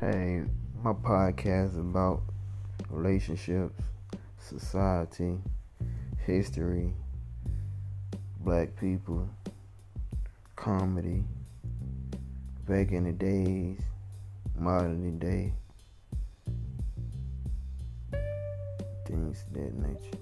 Hey, my podcast is about relationships, society, history, black people, comedy, back in the days, modern day, things of that nature.